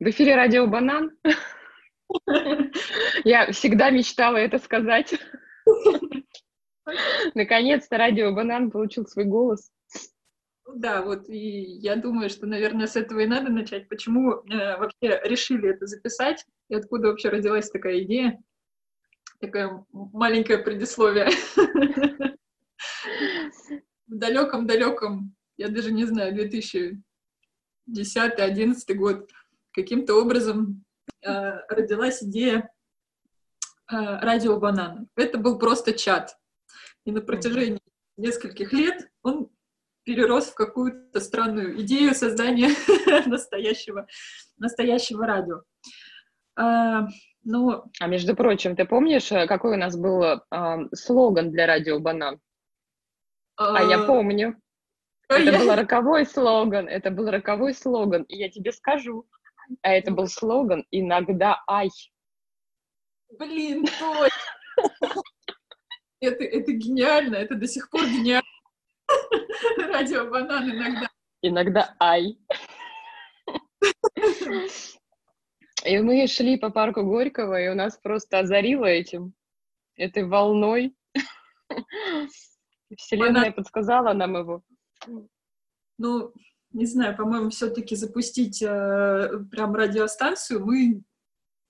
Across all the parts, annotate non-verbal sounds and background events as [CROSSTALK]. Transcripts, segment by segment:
В эфире радио «Банан». [LAUGHS] Я всегда мечтала это сказать. Наконец-то радио «Банан» получил свой голос. Да, вот, и я думаю, что, наверное, с этого и надо начать. Почему э, вообще решили это записать, и откуда вообще родилась такая идея? Такое маленькое предисловие. [LAUGHS] В далеком-далеком, я даже не знаю, 2010-2011 год, каким-то образом э, родилась идея э, радио «Банан». Это был просто чат. И на протяжении нескольких лет он перерос в какую-то странную идею создания [LAUGHS] настоящего, настоящего радио. А, ну, а между прочим, ты помнишь, э, какой у нас был э, слоган для радио «Банан»? А, а я помню. А это я... был роковой слоган, это был роковой слоган, и я тебе скажу, а это был слоган «Иногда ай». Блин, точно! Это, это гениально, это до сих пор гениально. Радио банан иногда. Иногда ай. И мы шли по парку Горького, и у нас просто озарило этим, этой волной. Вселенная Она... подсказала нам его. Ну, не знаю, по-моему, все-таки запустить э, прям радиостанцию мы,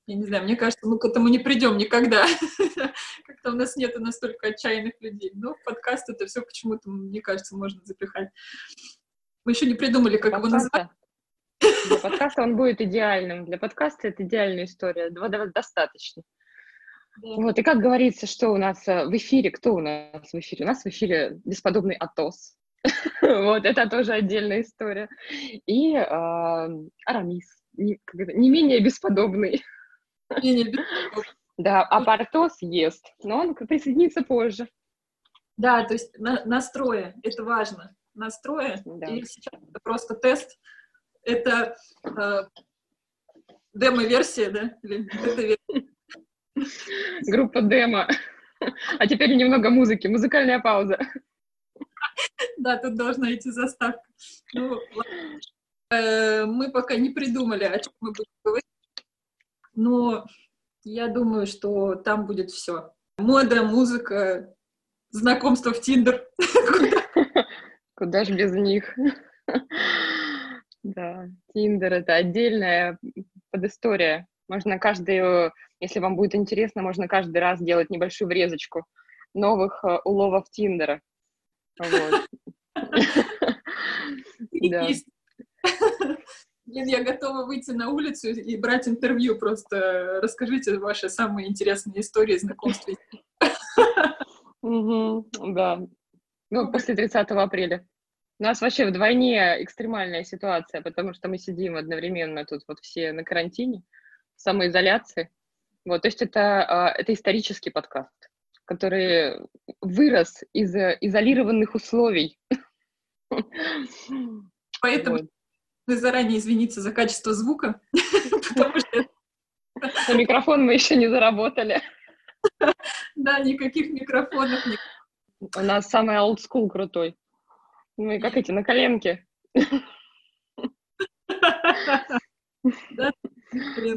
я не знаю, мне кажется, мы к этому не придем никогда. [LAUGHS] Как-то у нас нет настолько отчаянных людей. Но в подкаст это все почему-то, мне кажется, можно запихать. Мы еще не придумали, как его назвать. Для подкаста он будет идеальным. Для подкаста это идеальная история. Два достаточно. Да. Вот, и как говорится, что у нас э, в эфире, кто у нас в эфире? У нас в эфире бесподобный Атос. [LAUGHS] вот, это тоже отдельная история. И э, Арамис, не, не менее бесподобный. [LAUGHS] Да, а Портос ест, но он присоединится позже. Да, то есть на, настроя, это важно. Настроя, да. и сейчас это просто тест. Это э, демо-версия, да? Или [LAUGHS] Группа демо. А теперь немного музыки, музыкальная пауза. Да, тут должна идти заставка. Ну, э, мы пока не придумали, о чем мы будем говорить, но я думаю, что там будет все. Мода, музыка, знакомство в Тиндер. Куда ж без них? Да, Тиндер — это отдельная подистория. Можно каждую, если вам будет интересно, можно каждый раз делать небольшую врезочку новых э, уловов Тиндера. [LAUGHS] Блин, я готова выйти на улицу и брать интервью. Просто расскажите ваши самые интересные истории знакомства. Да. Ну, после 30 апреля. У нас вообще вдвойне экстремальная ситуация, потому что мы сидим одновременно тут вот все на карантине, самоизоляции. Вот, то есть это, а, это исторический подкаст который вырос из изолированных условий. Поэтому вот. заранее извиниться за качество звука, [LAUGHS] потому что... На микрофон мы еще не заработали. Да, никаких микрофонов. У нас самый олдскул крутой. Мы как эти, на коленке. [LAUGHS]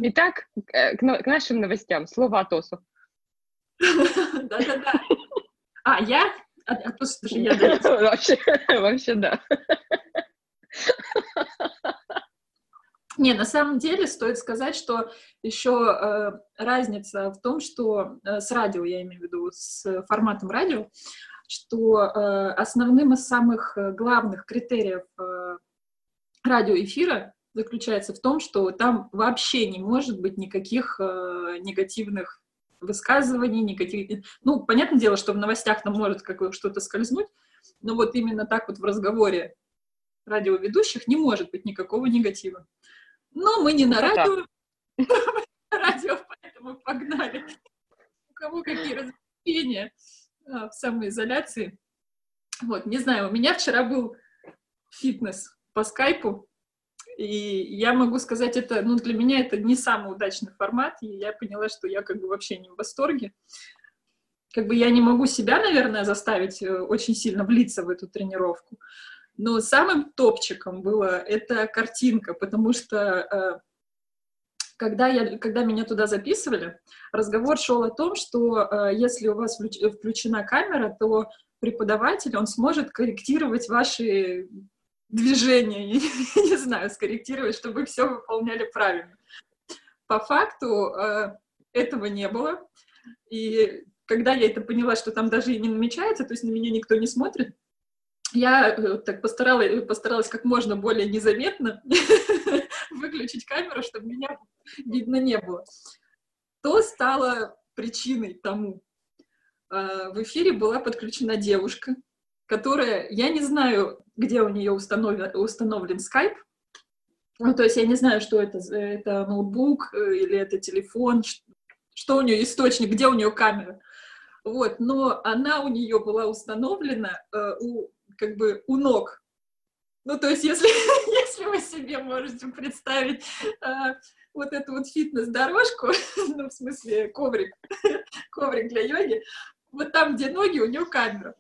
Итак, э, к нашим новостям. Слово Атосу. [LAUGHS] Да-да-да. А, я? А, а то, [LAUGHS] что я... Вообще, вообще, да. Не, на самом деле стоит сказать, что еще э, разница в том, что э, с радио, я имею в виду, с форматом радио, что э, основным из самых э, главных критериев э, радиоэфира заключается в том, что там вообще не может быть никаких э, негативных высказываний, никаких... Ну, понятное дело, что в новостях там может как что-то скользнуть, но вот именно так вот в разговоре радиоведущих не может быть никакого негатива. Но мы не на радио, [LAUGHS] радио, поэтому погнали. У кого какие развлечения а, в самоизоляции. Вот, не знаю, у меня вчера был фитнес по скайпу, и я могу сказать, это, ну, для меня это не самый удачный формат, и я поняла, что я как бы вообще не в восторге. Как бы я не могу себя, наверное, заставить э, очень сильно влиться в эту тренировку. Но самым топчиком было это картинка, потому что э, когда, я, когда меня туда записывали, разговор шел о том, что э, если у вас включ, включена камера, то преподаватель, он сможет корректировать ваши движения, я [LAUGHS] не знаю, скорректировать, чтобы все выполняли правильно. По факту э, этого не было, и когда я это поняла, что там даже и не намечается, то есть на меня никто не смотрит, я э, так постаралась, постаралась как можно более незаметно [LAUGHS] выключить камеру, чтобы меня видно не было. То стало причиной тому. А, в эфире была подключена девушка, которая, я не знаю, где у нее установлен, установлен скайп, ну, то есть я не знаю, что это, это ноутбук э, или это телефон, что у нее источник, где у нее камера. Вот, но она у нее была установлена э, у, как бы у ног ну, то есть, если, [LAUGHS] если вы себе можете представить э, вот эту вот фитнес-дорожку, [LAUGHS] ну, в смысле, коврик, [LAUGHS] коврик для йоги, вот там, где ноги, у нее камера.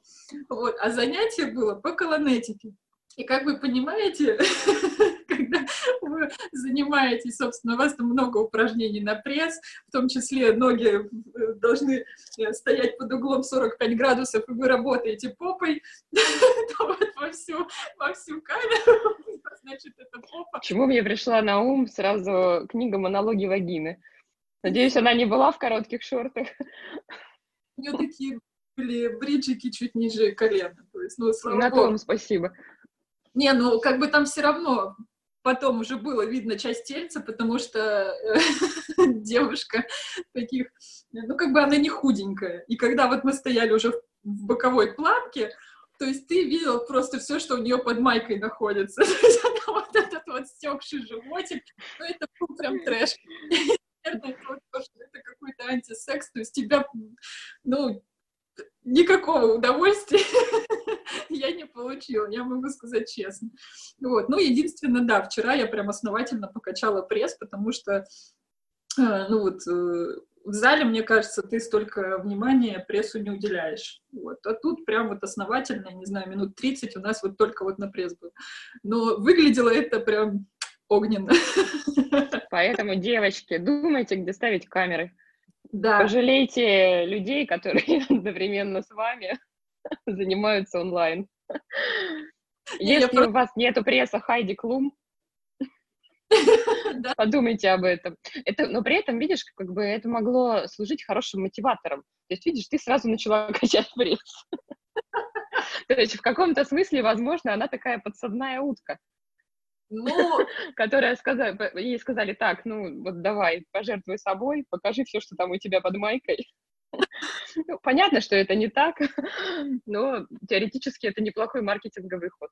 Вот, а занятие было по колонетике. И как вы понимаете, [LAUGHS] когда вы занимаетесь, собственно, у вас там много упражнений на пресс, в том числе ноги э, должны э, стоять под углом 45 градусов, и вы работаете попой, [LAUGHS] то вот во всю, во всю камеру, [LAUGHS] значит, это попа. Почему мне пришла на ум сразу книга «Монологи вагины»? Надеюсь, она не была в коротких шортах. У нее такие были бриджики чуть ниже колена. То есть, ну, слава На богу. том спасибо. Не, ну как бы там все равно потом уже было видно часть тельца, потому что э, [LAUGHS] девушка таких, ну как бы она не худенькая. И когда вот мы стояли уже в боковой планке, то есть ты видел просто все, что у нее под майкой находится. [LAUGHS] То есть она вот этот вот стекший животик, ну это был прям трэш. Наверное, это, это какой-то антисекс, то есть тебя, ну, никакого удовольствия [LAUGHS] я не получила, я могу сказать честно. Вот. Ну, единственное, да, вчера я прям основательно покачала пресс, потому что, э, ну вот, э, в зале, мне кажется, ты столько внимания прессу не уделяешь. Вот. А тут прям вот основательно, не знаю, минут 30 у нас вот только вот на пресс был. Но выглядело это прям огненно. [LAUGHS] Поэтому, девочки, думайте, где ставить камеры. Да. Пожалейте людей, которые [LAUGHS] одновременно с вами [LAUGHS] занимаются онлайн. Если у вас нету пресса Хайди Клум, подумайте об этом. Это, но при этом, видишь, как бы это могло служить хорошим мотиватором. То есть, видишь, ты сразу начала качать пресс. То есть в каком-то смысле, возможно, она такая подсадная утка. Ну, [LAUGHS] которая сказали, ей сказали, так, ну, вот давай, пожертвуй собой, покажи все, что там у тебя под майкой. [LAUGHS] Ну, понятно, что это не так, [LAUGHS] но теоретически это неплохой маркетинговый ход.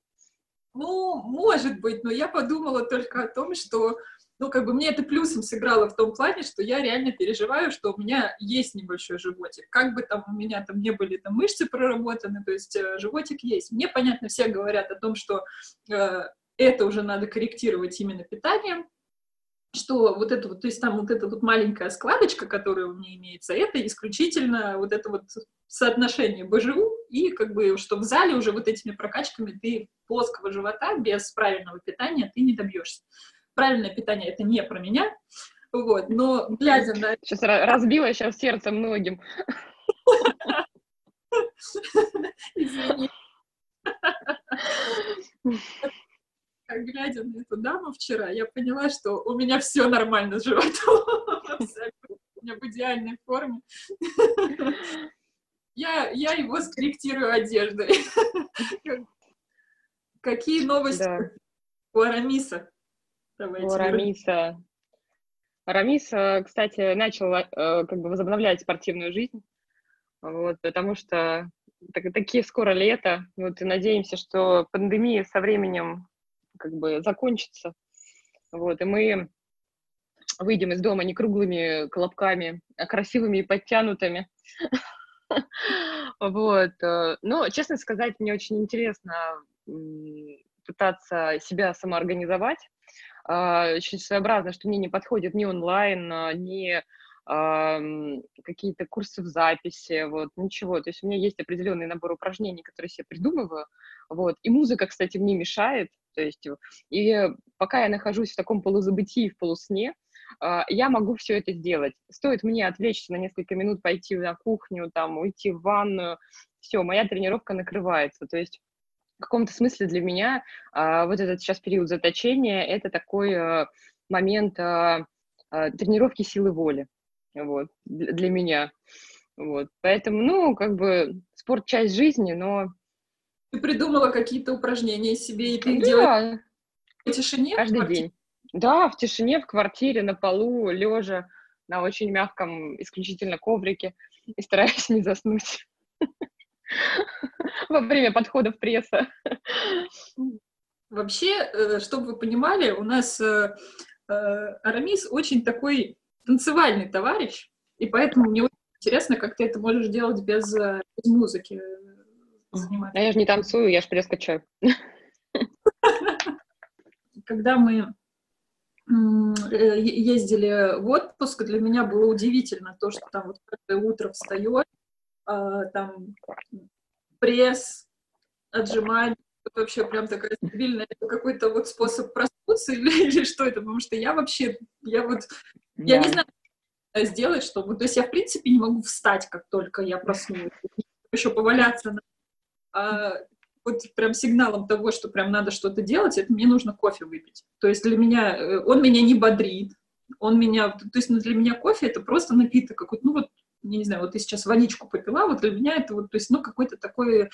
Ну, может быть, но я подумала только о том, что, ну, как бы мне это плюсом сыграло в том плане, что я реально переживаю, что у меня есть небольшой животик. Как бы там у меня там не были там мышцы проработаны, то есть э, животик есть. Мне, понятно, все говорят о том, что э, это уже надо корректировать именно питанием, что вот это вот, то есть там вот эта вот маленькая складочка, которая у меня имеется, это исключительно вот это вот соотношение БЖУ, и как бы, что в зале уже вот этими прокачками ты плоского живота без правильного питания ты не добьешься. Правильное питание — это не про меня, вот, но глядя на... Сейчас разбила сейчас сердце многим. [LAUGHS] [LAUGHS] Глядя на эту даму вчера, я поняла, что у меня все нормально с животом. [LAUGHS] У меня в идеальной форме. [LAUGHS] Я, я его скорректирую одеждой. [LAUGHS] Какие новости да. у Арамиса? Давайте у Арамиса. Арамис, кстати, начал э, как бы возобновлять спортивную жизнь, вот, потому что так, такие скоро лето, вот, и надеемся, что пандемия со временем как бы закончится. Вот, и мы выйдем из дома не круглыми колобками, а красивыми и подтянутыми. [LAUGHS] Вот. Э, но, честно сказать, мне очень интересно пытаться себя самоорганизовать. А, очень своеобразно, что мне не подходит ни онлайн, а, ни какие-то курсы в записи, вот, ничего. То есть у меня есть определенный набор упражнений, которые я себе придумываю, вот. И музыка, кстати, мне мешает, то есть, и пока я нахожусь в таком полузабытии, в полусне, э, я могу все это сделать. Стоит мне отвлечься на несколько минут, пойти на кухню, там, уйти в ванную, все, моя тренировка накрывается. То есть в каком-то смысле для меня э, вот этот сейчас период заточения — это такой э, момент э, э, тренировки силы воли, вот, для, меня. Вот, поэтому, ну, как бы спорт — часть жизни, но... Ты придумала какие-то упражнения себе, и ты их да. делаешь в тишине? Каждый в день. Да, в тишине, в квартире, на полу, лежа на очень мягком, исключительно коврике, [LAUGHS] и стараюсь не заснуть [LAUGHS] во время подходов пресса. Вообще, э, чтобы вы понимали, у нас э, э, Арамис очень такой танцевальный товарищ, и поэтому мне очень интересно, как ты это можешь делать без, без музыки. А я же не танцую, я же пресс качаю. [LAUGHS] Когда мы ездили в отпуск, для меня было удивительно то, что там вот каждое утро встает, а, там пресс, отжимание, это вообще прям такая стабильная, какой-то вот способ проснуться или, [LAUGHS] или что это, потому что я вообще, я вот, да. я не знаю, что сделать, чтобы, то есть я в принципе не могу встать, как только я проснулась, еще поваляться на а, вот прям сигналом того, что прям надо что-то делать, это мне нужно кофе выпить. То есть для меня, э, он меня не бодрит, он меня, то есть ну, для меня кофе это просто напиток какой-то, ну вот, я не знаю, вот ты сейчас водичку попила, вот для меня это вот, то есть, ну, какой-то такой,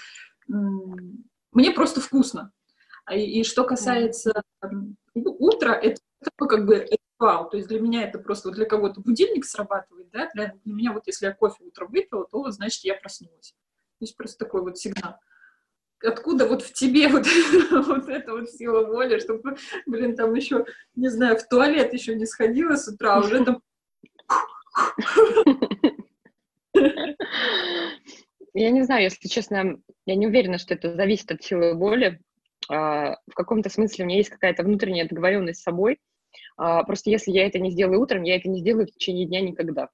мне просто вкусно. А и, и что касается mm. утра, это такой как бы ритуал, то есть для меня это просто, вот для кого-то будильник срабатывает, да, для, для меня вот если я кофе утром выпила, то значит я проснулась. То есть просто такой вот сигнал откуда вот в тебе [LAUGHS] вот, вот эта вот сила воли, чтобы, блин, там еще, не знаю, в туалет еще не сходила с утра, а уже там... [LAUGHS] [LAUGHS] Я не знаю, если честно, я не уверена, что это зависит от силы воли. А, в каком-то смысле у меня есть какая-то внутренняя договоренность с собой. А, просто если я это не сделаю утром, я это не сделаю в течение дня никогда.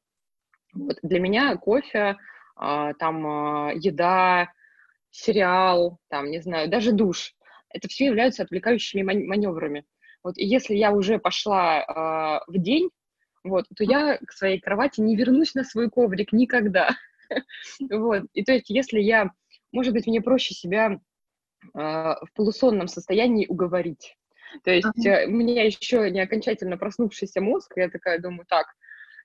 Вот. Для меня кофе, а, там, еда, сериал, там, не знаю, даже душ. Это все являются отвлекающими маневрами. Вот, и если я уже пошла э, в день, вот, то я к своей кровати не вернусь на свой коврик никогда. Вот, и то есть, если я, может быть, мне проще себя э, в полусонном состоянии уговорить. То есть, uh-huh. у меня еще не окончательно проснувшийся мозг, я такая думаю, так,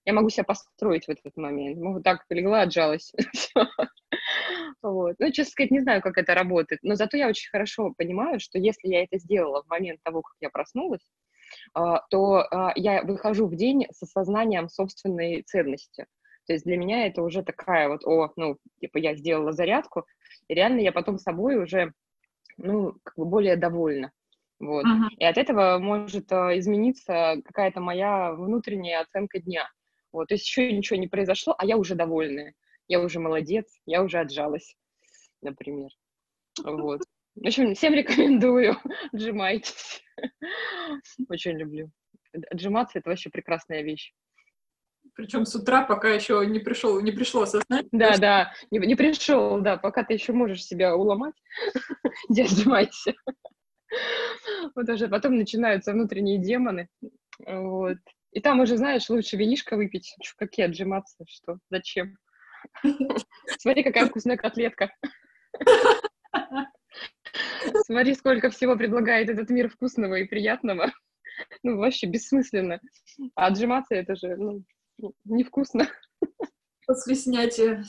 я могу себя построить в этот момент. Ну, вот так легла, отжалась. [LAUGHS] вот. Ну, честно сказать, не знаю, как это работает, но зато я очень хорошо понимаю, что если я это сделала в момент того, как я проснулась, а, то а, я выхожу в день со сознанием собственной ценности. То есть для меня это уже такая вот, о, ну, типа я сделала зарядку, и реально я потом собой уже, ну, как бы более довольна. Вот. Uh-huh. И от этого может э, измениться какая-то моя внутренняя оценка дня. Вот, то есть еще ничего не произошло, а я уже довольная, я уже молодец, я уже отжалась, например. Вот. В общем, всем [LAUGHS] рекомендую, [LAUGHS] отжимайтесь. Очень люблю. Отжиматься — это вообще прекрасная вещь. Причем с утра, пока еще не пришел, не пришло сознание. Да, что... да, не, не пришел, да, пока ты еще можешь себя уломать, [LAUGHS] не отжимайся. Вот уже потом начинаются внутренние демоны, вот, и там уже, знаешь, лучше винишко выпить. Какие отжиматься, что, зачем? [LAUGHS] Смотри, какая вкусная котлетка. Смотри, сколько всего предлагает этот мир вкусного и приятного. Ну, вообще бессмысленно. А отжиматься это же, ну, невкусно. После снятия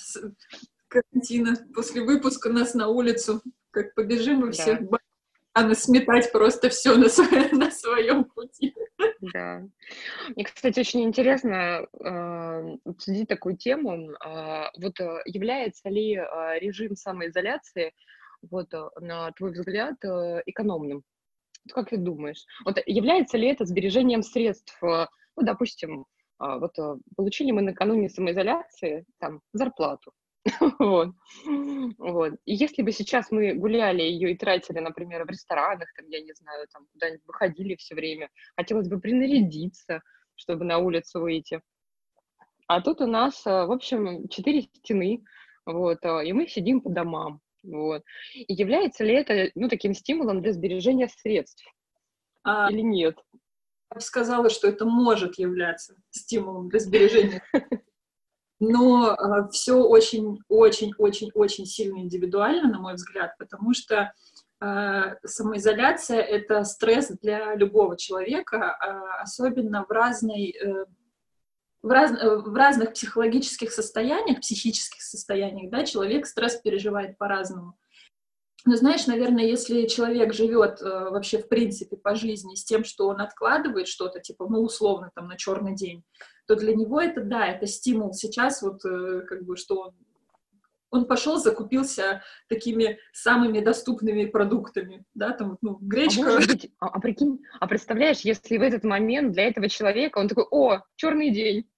карантина, после выпуска нас на улицу, как побежим мы да. все а сметать просто все на, своем, [LAUGHS] на своем пути. Да. Мне, кстати, очень интересно э, обсудить такую тему. Э, вот является ли э, режим самоизоляции, вот, э, на твой взгляд, э, экономным? Как ты думаешь? Вот является ли это сбережением средств? Э, ну, допустим, вот э, получили мы накануне самоизоляции там зарплату, [LAUGHS] вот. вот. И если бы сейчас мы гуляли ее и тратили, например, в ресторанах, там, я не знаю, там куда-нибудь выходили все время, хотелось бы принарядиться, чтобы на улицу выйти. А тут у нас, э, в общем, четыре стены, вот, и мы сидим по домам. Вот. И является ли это, ну, таким стимулом для сбережения средств? А... Или нет? Бы сказала, что это может являться стимулом для сбережения. Но э, все очень-очень-очень-очень сильно индивидуально, на мой взгляд, потому что э, самоизоляция — это стресс для любого человека, э, особенно в разной... Э, в, раз, в разных психологических состояниях, психических состояниях, да, человек стресс переживает по-разному. Но знаешь, наверное, если человек живет э, вообще в принципе по жизни с тем, что он откладывает что-то, типа, ну, условно, там, на черный день, то для него это, да, это стимул сейчас, вот, э, как бы, что он он пошел, закупился такими самыми доступными продуктами, да, там, ну, гречка. А, быть, [LAUGHS] а, а прикинь, а представляешь, если в этот момент для этого человека он такой, о, черный день.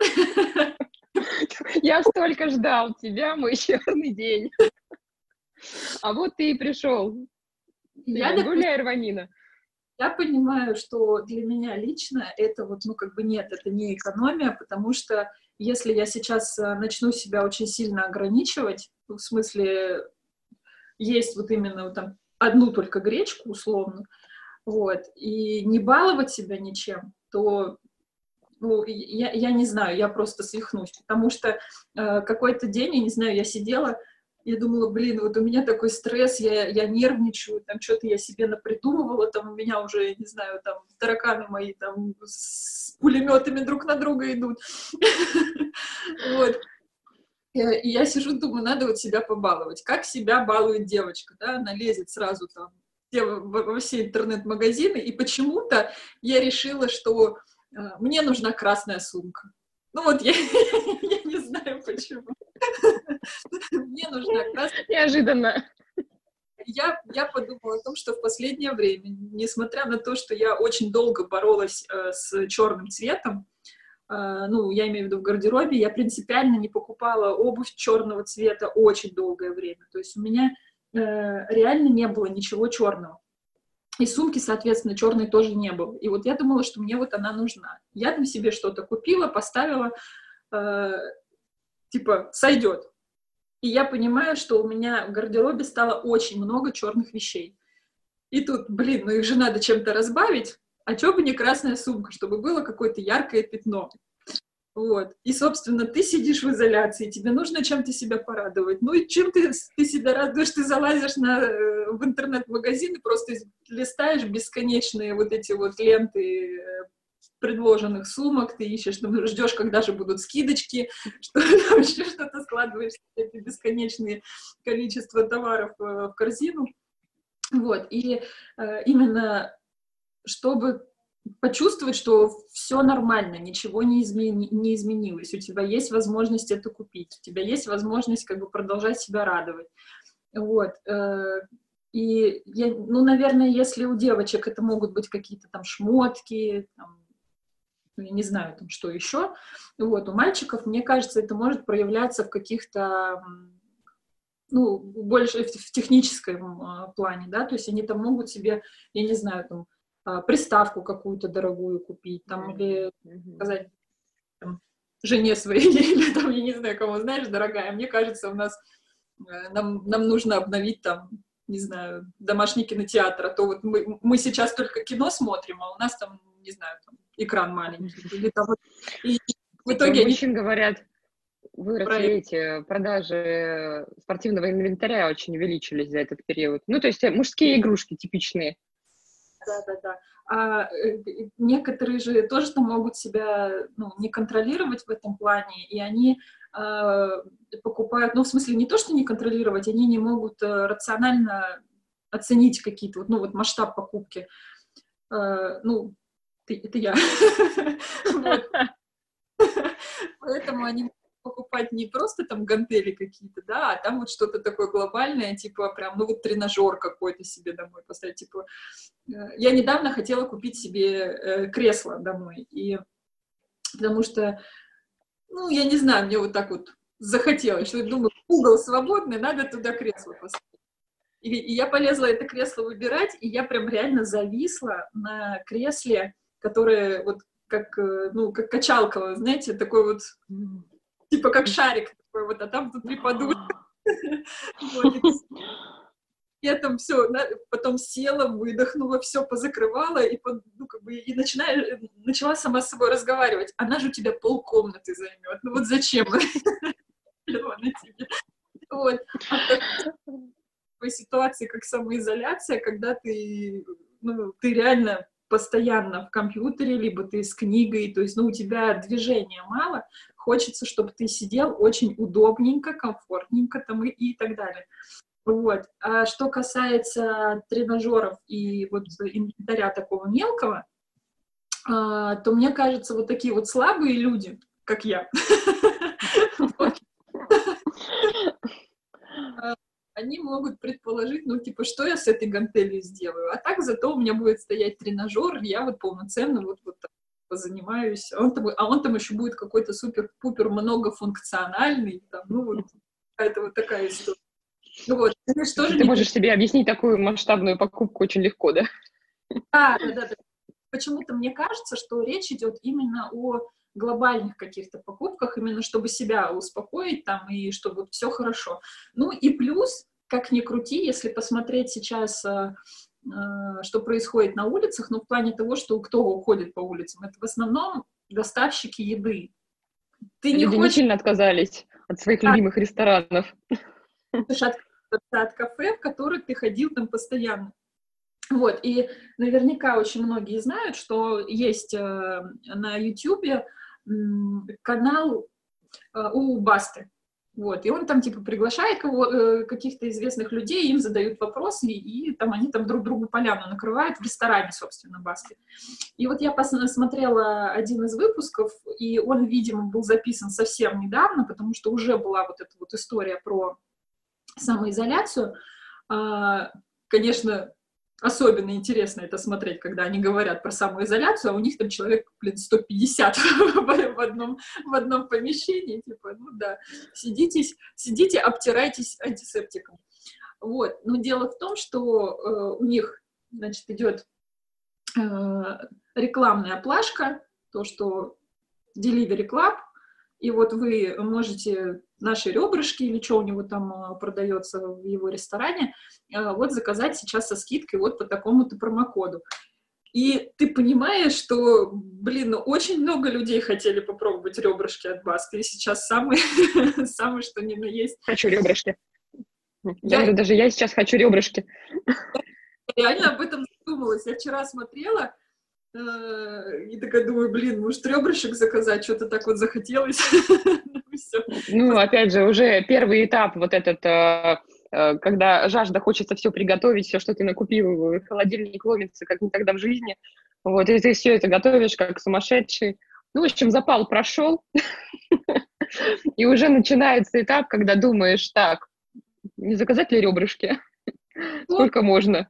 [LAUGHS] [LAUGHS] Я столько ждал тебя, мой черный день. А вот ты и пришел. Я гуляй, Рванина. Я понимаю, что для меня лично это вот, ну, как бы нет, это не экономия, потому что если я сейчас э, начну себя очень сильно ограничивать, в смысле есть вот именно вот там одну только гречку условно, вот, и не баловать себя ничем, то ну, я, я не знаю, я просто свихнусь, потому что э, какой-то день, я не знаю, я сидела, я думала, блин, вот у меня такой стресс, я, я нервничаю, там что-то я себе напридумывала, там у меня уже, не знаю, там тараканы мои там с пулеметами друг на друга идут. [LAUGHS] Вот. И я сижу, думаю, надо вот себя побаловать. Как себя балует девочка, да, она лезет сразу там во все интернет-магазины, и почему-то я решила, что э, мне нужна красная сумка. Ну вот я, [LAUGHS] я не знаю почему. Мне нужна красная... Неожиданно. Я, я подумала о том, что в последнее время, несмотря на то, что я очень долго боролась э, с черным цветом, э, ну, я имею в виду в гардеробе, я принципиально не покупала обувь черного цвета очень долгое время. То есть у меня э, реально не было ничего черного. И сумки, соответственно, черной тоже не было. И вот я думала, что мне вот она нужна. Я там себе что-то купила, поставила, э, типа, сойдет. И я понимаю, что у меня в гардеробе стало очень много черных вещей. И тут, блин, ну их же надо чем-то разбавить, а чё бы не красная сумка, чтобы было какое-то яркое пятно. Вот. И, собственно, ты сидишь в изоляции, тебе нужно чем-то себя порадовать. Ну и чем ты, ты себя радуешь? Ты залазишь на, э, в интернет-магазин и просто листаешь бесконечные вот эти вот ленты э, предложенных сумок, ты ищешь, [LAUGHS] ждешь, когда же будут скидочки, [LAUGHS] что [LAUGHS] вообще что-то складываешь эти бесконечные количество товаров э, в корзину. Вот, и э, именно чтобы почувствовать, что все нормально, ничего не, измени, не изменилось, у тебя есть возможность это купить, у тебя есть возможность как бы продолжать себя радовать. Вот. Э, и, я, ну, наверное, если у девочек это могут быть какие-то там шмотки, там, я не знаю, там, что еще. Вот, у мальчиков, мне кажется, это может проявляться в каких-то, ну, больше в техническом а, плане, да, то есть они там могут себе, я не знаю, там, а, приставку какую-то дорогую купить, там, mm-hmm. или сказать там, жене своей, [LAUGHS] или там, я не знаю, кому, знаешь, дорогая, мне кажется, у нас, э, нам, нам нужно обновить там, не знаю, домашний кинотеатр, а то вот мы, мы сейчас только кино смотрим, а у нас там, не знаю, там, экран маленький. Или там, и в итоге мужчин они... говорят, выросли Про... эти продажи спортивного инвентаря очень увеличились за этот период. Ну, то есть э, мужские игрушки типичные. Да, да, да. А э, некоторые же тоже там могут себя ну, не контролировать в этом плане, и они э, покупают, ну, в смысле, не то, что не контролировать, они не могут э, рационально оценить какие-то, ну, вот масштаб покупки. Э, ну, ты, это я. [LAUGHS] Поэтому они покупать не просто там гантели какие-то, да, а там вот что-то такое глобальное, типа прям, ну вот тренажер какой-то себе домой поставить, типа. Э, я недавно хотела купить себе э, кресло домой, и потому что, ну, я не знаю, мне вот так вот захотелось, что я думаю, угол свободный, надо туда кресло поставить. И, и я полезла это кресло выбирать, и я прям реально зависла на кресле, которая вот как, э, ну, как качалка, знаете, такой вот, типа как шарик такой вот, а там внутри подушка. [LAUGHS] я там все, потом села, выдохнула, все позакрывала и, ну, как бы, и начинаю, начала сама с собой разговаривать. Она же у тебя полкомнаты займет. Ну вот зачем? [LAUGHS] Вот. В ситуации, как самоизоляция, когда ты, ну, ты реально постоянно в компьютере, либо ты с книгой, то есть, ну, у тебя движения мало, хочется, чтобы ты сидел очень удобненько, комфортненько там и, и так далее. Вот. А что касается тренажеров и вот инвентаря такого мелкого, а, то мне кажется, вот такие вот слабые люди, как я, [LAUGHS] они могут предположить, ну, типа, что я с этой гантелью сделаю. А так зато у меня будет стоять тренажер, я вот полноценно вот, вот так позанимаюсь. А он, там, а он там еще будет какой-то супер-пупер многофункциональный, там, ну, вот какая-то вот такая история. Ну вот. Что же Ты можешь себе объяснить такую масштабную покупку очень легко, да? Да, да, да. Почему-то мне кажется, что речь идет именно о глобальных каких-то покупках, именно чтобы себя успокоить там и чтобы все хорошо. Ну и плюс, как ни крути, если посмотреть сейчас, э, э, что происходит на улицах, ну в плане того, что кто уходит по улицам, это в основном доставщики еды. Ты Люди не хочешь... сильно отказались от своих да. любимых ресторанов от кафе, в которых ты ходил там постоянно. Вот, и наверняка очень многие знают, что есть э, на YouTube канал э, у Басты. Вот, и он там, типа, приглашает кого, э, каких-то известных людей, им задают вопросы, и, там они там друг другу поляну накрывают в ресторане, собственно, Басты. И вот я посмотрела один из выпусков, и он, видимо, был записан совсем недавно, потому что уже была вот эта вот история про самоизоляцию. А, конечно, особенно интересно это смотреть, когда они говорят про самоизоляцию, а у них там человек, блин, 150 [LAUGHS] в одном, в одном помещении, типа, ну да, сидите, сидите, обтирайтесь антисептиком. Вот, но дело в том, что э, у них, значит, идет э, рекламная плашка, то, что Delivery Club, и вот вы можете наши ребрышки или что у него там а, продается в его ресторане, а, вот заказать сейчас со скидкой вот по такому-то промокоду. И ты понимаешь, что, блин, ну, очень много людей хотели попробовать ребрышки от Баска, и сейчас самый, [LAUGHS] самый что ни на есть. Хочу ребрышки. Я, я даже я сейчас хочу ребрышки. Я реально об этом задумалась. Я вчера смотрела, Э, и такая думаю, блин, может, ребрышек заказать, что-то так вот захотелось. [LAUGHS] Ну, опять же, уже первый этап вот этот, э, э, когда жажда хочется все приготовить, все, что ты накупил, холодильник ломится, как никогда в жизни. Вот, и ты все это готовишь как сумасшедший. Ну, в общем, запал прошел, [LAUGHS] и уже начинается этап, когда думаешь, так, не заказать ли ребрышки? Сколько можно?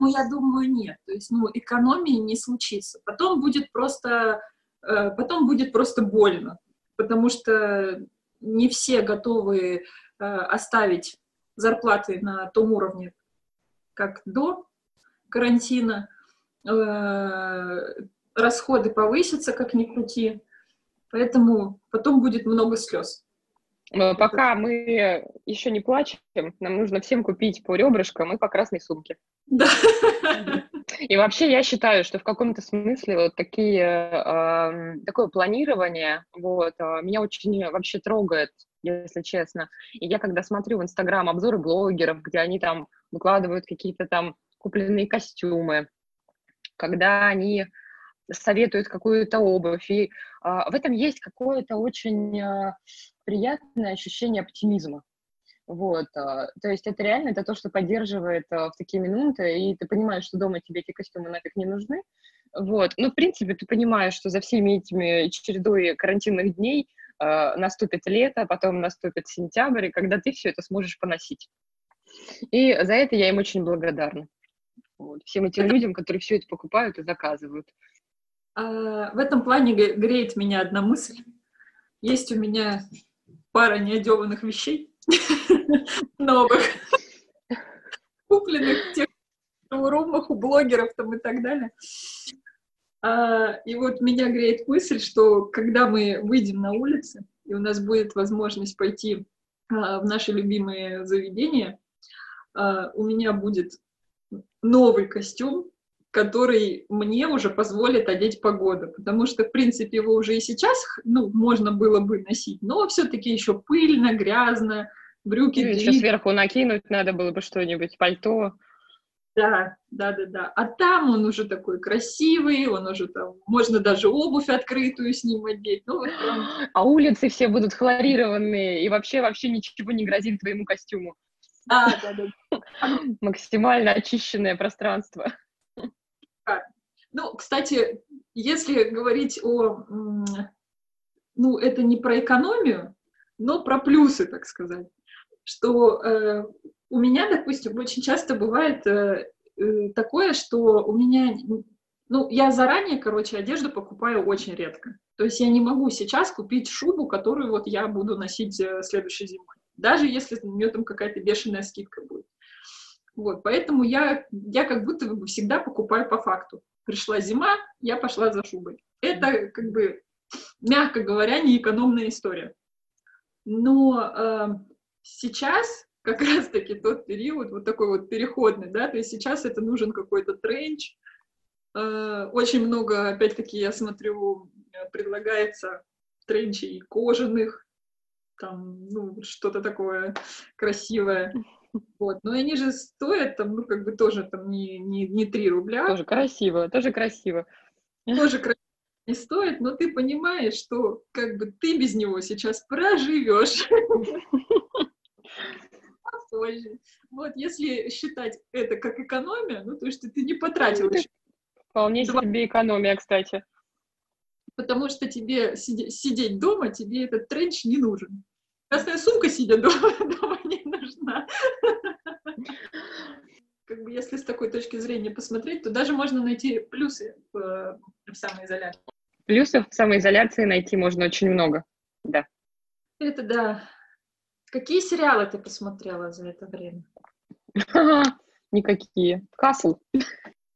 Ну, я думаю, нет. То есть, ну, экономии не случится. Потом будет просто, э, потом будет просто больно, потому что не все готовы э, оставить зарплаты на том уровне, как до карантина. Э, расходы повысятся, как ни крути. Поэтому потом будет много слез. Пока мы еще не плачем, нам нужно всем купить по ребрышкам и по красной сумке. Да. И вообще я считаю, что в каком-то смысле вот такие, э, такое планирование вот, э, меня очень вообще трогает, если честно. И я когда смотрю в Инстаграм обзоры блогеров, где они там выкладывают какие-то там купленные костюмы, когда они советуют какую-то обувь. И а, в этом есть какое-то очень а, приятное ощущение оптимизма. Вот, а, то есть это реально это то, что поддерживает а, в такие минуты, и ты понимаешь, что дома тебе эти костюмы нафиг не нужны. Вот, ну, в принципе, ты понимаешь, что за всеми этими чередой карантинных дней а, наступит лето, потом наступит сентябрь, и когда ты все это сможешь поносить. И за это я им очень благодарна. Вот, всем этим людям, которые все это покупают и заказывают. А, в этом плане греет меня одна мысль. Есть у меня пара неодеванных вещей [LAUGHS] новых, [LAUGHS] купленных в тех шоурумах у блогеров там и так далее. А, и вот меня греет мысль, что когда мы выйдем на улицы, и у нас будет возможность пойти а, в наши любимые заведения, э, у меня будет новый костюм, который мне уже позволит одеть погода, потому что, в принципе, его уже и сейчас, ну, можно было бы носить, но все-таки еще пыльно, грязно, брюки ну, Еще сверху накинуть надо было бы что-нибудь, пальто. Да, да, да, да. А там он уже такой красивый, он уже там, можно даже обувь открытую с ним одеть. Ну, вот прям... [GASPS] А улицы все будут хлорированные, и вообще, вообще ничего не грозит твоему костюму. Да, да, да. [LAUGHS] Максимально очищенное пространство. Ну, кстати, если говорить о... Ну, это не про экономию, но про плюсы, так сказать. Что э, у меня, допустим, очень часто бывает э, э, такое, что у меня... Ну, я заранее, короче, одежду покупаю очень редко. То есть я не могу сейчас купить шубу, которую вот я буду носить э, следующей зимой. Даже если у нее там какая-то бешеная скидка будет. Вот, поэтому я, я как будто бы всегда покупаю по факту. Пришла зима, я пошла за шубой. Это, как бы, мягко говоря, неэкономная история. Но э, сейчас как [LAUGHS] раз-таки тот период, вот такой вот переходный, да, то есть сейчас это нужен какой-то тренч. Э, очень много, опять-таки, я смотрю, предлагается тренчей кожаных, там, ну, что-то такое красивое. Вот. Но они же стоят там, ну, как бы тоже там не, не, не 3 рубля. Тоже красиво, тоже красиво. Тоже красиво не стоит, но ты понимаешь, что как бы ты без него сейчас проживешь. Позже. Вот, если считать это как экономия, ну, то есть ты не потратил еще. Вполне себе экономия, кстати. Потому что тебе сидеть дома, тебе этот тренч не нужен. Красная сумка, сидя дома, [LAUGHS] нужна. Как бы если с такой точки зрения посмотреть, то даже можно найти плюсы в, в самоизоляции. Плюсов в самоизоляции найти можно очень много, да. Это да. Какие сериалы ты посмотрела за это время? [LAUGHS] Никакие. Касл.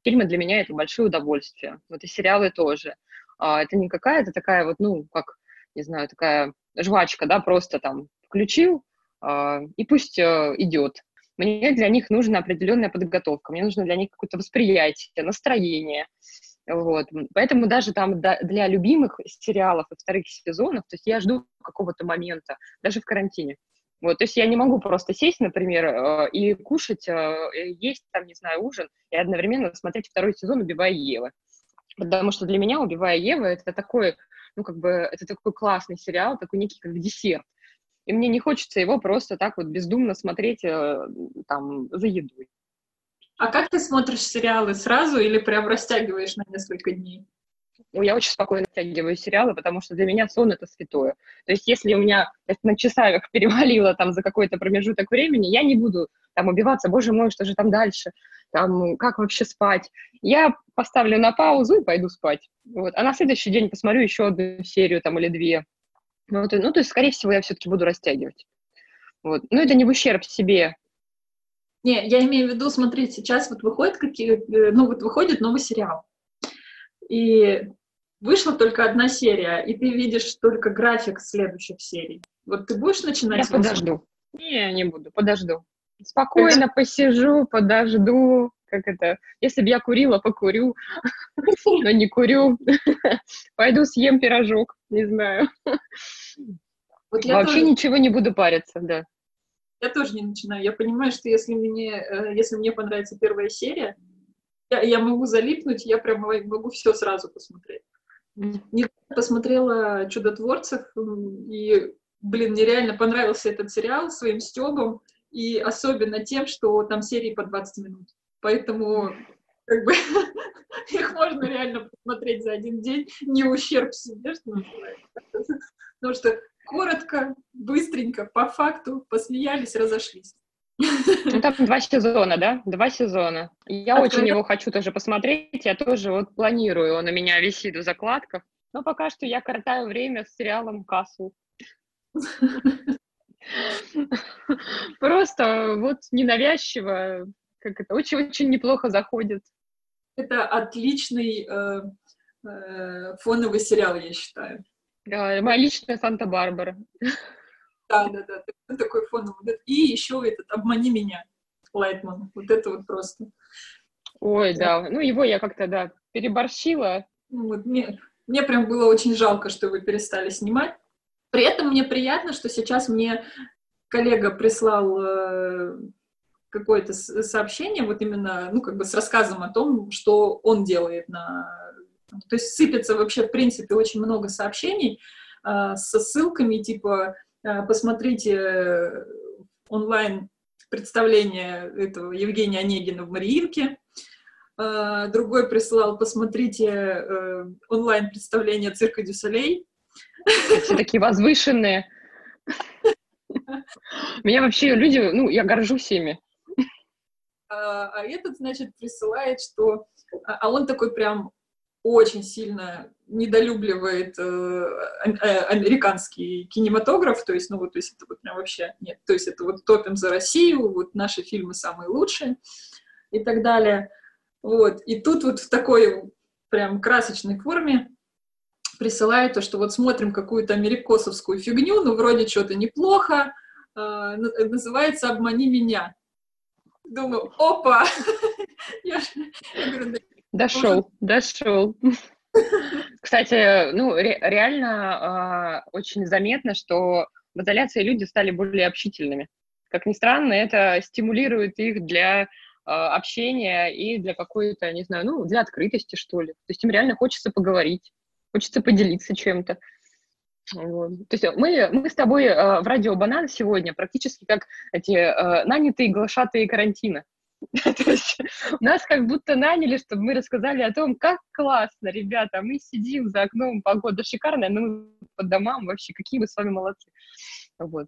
Фильмы для меня это большое удовольствие. Вот и сериалы тоже. А, это не какая-то такая вот, ну, как, не знаю, такая жвачка, да, просто там включил, и пусть э, идет. Мне для них нужна определенная подготовка, мне нужно для них какое-то восприятие, настроение. Вот. Поэтому даже там для любимых сериалов и вторых сезонов, то есть я жду какого-то момента, даже в карантине. Вот, то есть я не могу просто сесть, например, э, и кушать, есть там, не знаю, ужин, и одновременно смотреть второй сезон «Убивая Евы». Потому что для меня «Убивая Евы» — это такой ну, как бы, это такой классный сериал, такой некий как десерт. И мне не хочется его просто так вот бездумно смотреть э, там за едой. А как ты смотришь сериалы сразу или прям растягиваешь на несколько дней? Ну, я очень спокойно растягиваю сериалы, потому что для меня сон — это святое. То есть если у меня на часах [LAUGHS] перевалило там за какой-то промежуток времени, я не буду там убиваться, боже мой, что же там дальше, там, как вообще спать. Я поставлю на паузу и пойду спать. Вот. А на следующий день посмотрю еще одну серию там или две. Вот. Ну, то есть, скорее всего, я все-таки буду растягивать. Вот. Но это не в ущерб себе. Не, я имею в виду, смотри, сейчас вот выходит какие, э, ну вот выходит новый сериал. И вышла только одна серия, и ты видишь только график следующих серий. Вот ты будешь начинать? Я подожду. Не, не буду, подожду. Спокойно посижу, подожду. Как это? Если бы я курила, покурю, [LAUGHS] но не курю. [LAUGHS] Пойду съем пирожок, не знаю. Вот Вообще тоже... ничего не буду париться, да. Я тоже не начинаю. Я понимаю, что если мне, э, если мне понравится первая серия, я, я могу залипнуть, я прям могу все сразу посмотреть. Не посмотрела «Чудотворцев», и, блин, мне реально понравился этот сериал своим стебом и особенно тем, что там серии по 20 минут. Поэтому как бы [LAUGHS] их можно реально посмотреть за один день, не ущерб себе, что называется. Потому что коротко, быстренько, по факту, посмеялись, разошлись. Ну, там два сезона, да? Два сезона. Я а очень его хочу тоже посмотреть. Я тоже вот планирую. Он у меня висит в закладках. Но пока что я коротаю время с сериалом «Кассу». [LAUGHS] Просто вот ненавязчиво, как это, очень-очень неплохо заходит. Это отличный э, э, фоновый сериал, я считаю. Да, моя личная Санта-Барбара. Да, да, да, такой фоновый. И еще этот «Обмани меня». Лайтман. Вот это вот просто. Ой, да. Ну, его я как-то, да, переборщила. Ну, вот мне, мне прям было очень жалко, что вы перестали снимать. При этом мне приятно, что сейчас мне коллега прислал э, какое-то сообщение, вот именно, ну, как бы с рассказом о том, что он делает на... То есть сыпется вообще, в принципе, очень много сообщений э, со ссылками, типа, э, посмотрите онлайн представление этого Евгения Онегина в Мариинке, э, другой прислал, посмотрите э, онлайн представление цирка Дюсалей. Все такие возвышенные. [LAUGHS] Меня вообще люди, ну, я горжусь ими. А, а этот, значит, присылает, что... А, а он такой прям очень сильно недолюбливает э, э, американский кинематограф, то есть, ну вот, то есть это вот прям вообще нет, то есть это вот топим за Россию, вот наши фильмы самые лучшие и так далее, вот, и тут вот в такой прям красочной форме присылает то, что вот смотрим какую-то америкосовскую фигню, ну вроде что-то неплохо, э, называется «Обмани меня». Думаю, опа! [LAUGHS] Дошел, дошел. [LAUGHS] Кстати, ну, ре- реально э, очень заметно, что в изоляции люди стали более общительными. Как ни странно, это стимулирует их для э, общения и для какой-то, не знаю, ну, для открытости, что ли. То есть им реально хочется поговорить, хочется поделиться чем-то. Вот. То есть мы, мы с тобой э, в радио «Банан» сегодня практически как эти э, нанятые глашатые карантина. [LAUGHS] То есть нас как будто наняли, чтобы мы рассказали о том, как классно, ребята, мы сидим за окном, погода шикарная, мы по домам вообще, какие мы с вами молодцы. Вот.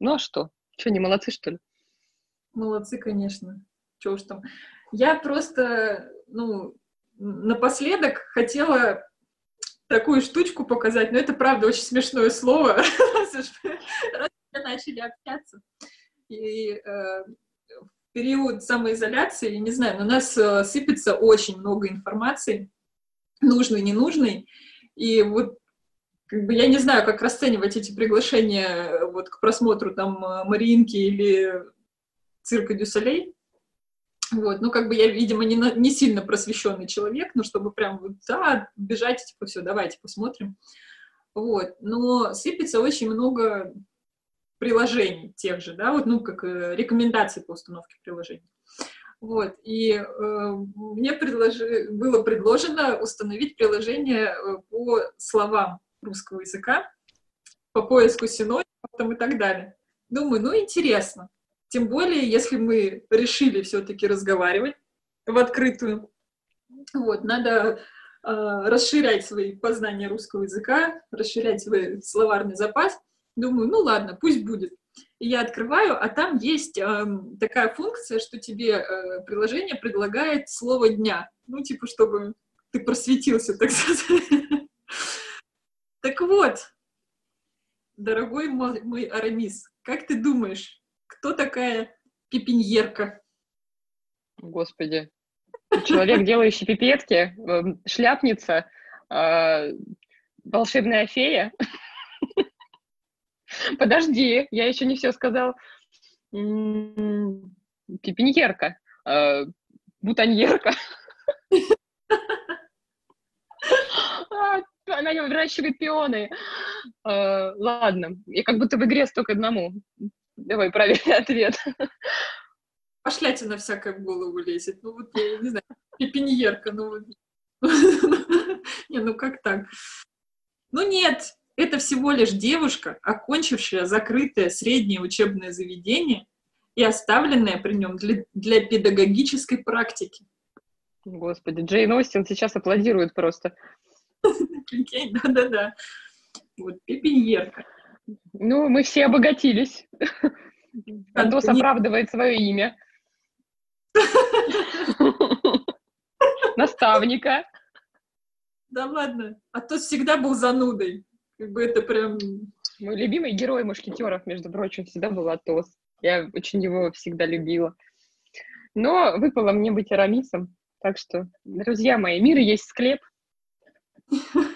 Ну а что? Что, не молодцы, что ли? Молодцы, конечно. Чего уж там. Я просто, ну, напоследок хотела такую штучку показать, но это, правда, очень смешное слово, [LAUGHS] раз мы начали общаться. И э, период самоизоляции, не знаю, на нас э, сыпется очень много информации, нужной, ненужной, и вот как бы я не знаю, как расценивать эти приглашения э, вот к просмотру там Мариинки или цирка Дюсалей. Вот, ну, как бы я, видимо, не, не сильно просвещенный человек, но чтобы прям вот, да, бежать, типа, все, давайте посмотрим. Вот, но сыпется очень много приложений тех же, да, вот, ну, как э, рекомендации по установке приложений. Вот, и э, мне предложи, было предложено установить приложение э, по словам русского языка, по поиску синонимов там, и так далее. Думаю, ну, интересно. Тем более, если мы решили все-таки разговаривать в открытую, вот, надо э, расширять свои познания русского языка, расширять свой словарный запас — Думаю, ну ладно, пусть будет. И я открываю, а там есть э, такая функция, что тебе э, приложение предлагает слово дня. Ну, типа, чтобы ты просветился, так сказать. Так вот, дорогой мой, Арамис, как ты думаешь, кто такая пепеньерка? Господи. Человек, делающий пипетки, эм, шляпница, э, волшебная фея. Подожди, я еще не все сказал. Пепеньерка, э, бутоньерка. А, она выращивает пионы. Ладно, я как будто в игре столько одному. Давай, правильный [LAUGHS] ответ. Пошлятина всякая в голову лезет. Ну вот, я не знаю, пепеньерка, ну вот. [LAUGHS] Не, ну как так? Ну нет, это всего лишь девушка, окончившая закрытое среднее учебное заведение и оставленная при нем для, для педагогической практики. Господи, Джейн Остин сейчас аплодирует просто. [LAUGHS] Прикинь, да-да-да. Вот, пепеньерка. Ну, мы все обогатились. Антос оправдывает свое имя. Наставника. Да ладно, а то всегда был занудой. Как бы это прям... Мой любимый герой мушкетеров, между прочим, всегда был Атос. Я очень его всегда любила. Но выпало мне быть арамисом. Так что, друзья мои, мир есть склеп. [LAUGHS]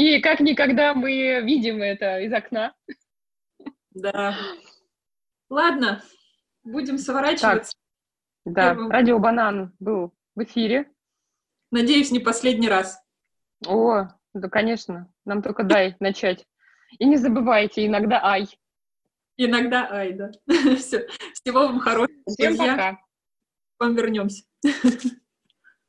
И как никогда мы видим это из окна. Да. Ладно, Будем сворачиваться. Так, да, Первым... радио Банан был в эфире. Надеюсь, не последний раз. О, да, конечно. Нам только дай [LAUGHS] начать. И не забывайте, иногда ай. Иногда ай, да. [LAUGHS] Все. Всего вам хорошего, Всем друзья. пока. К вам вернемся. [LAUGHS]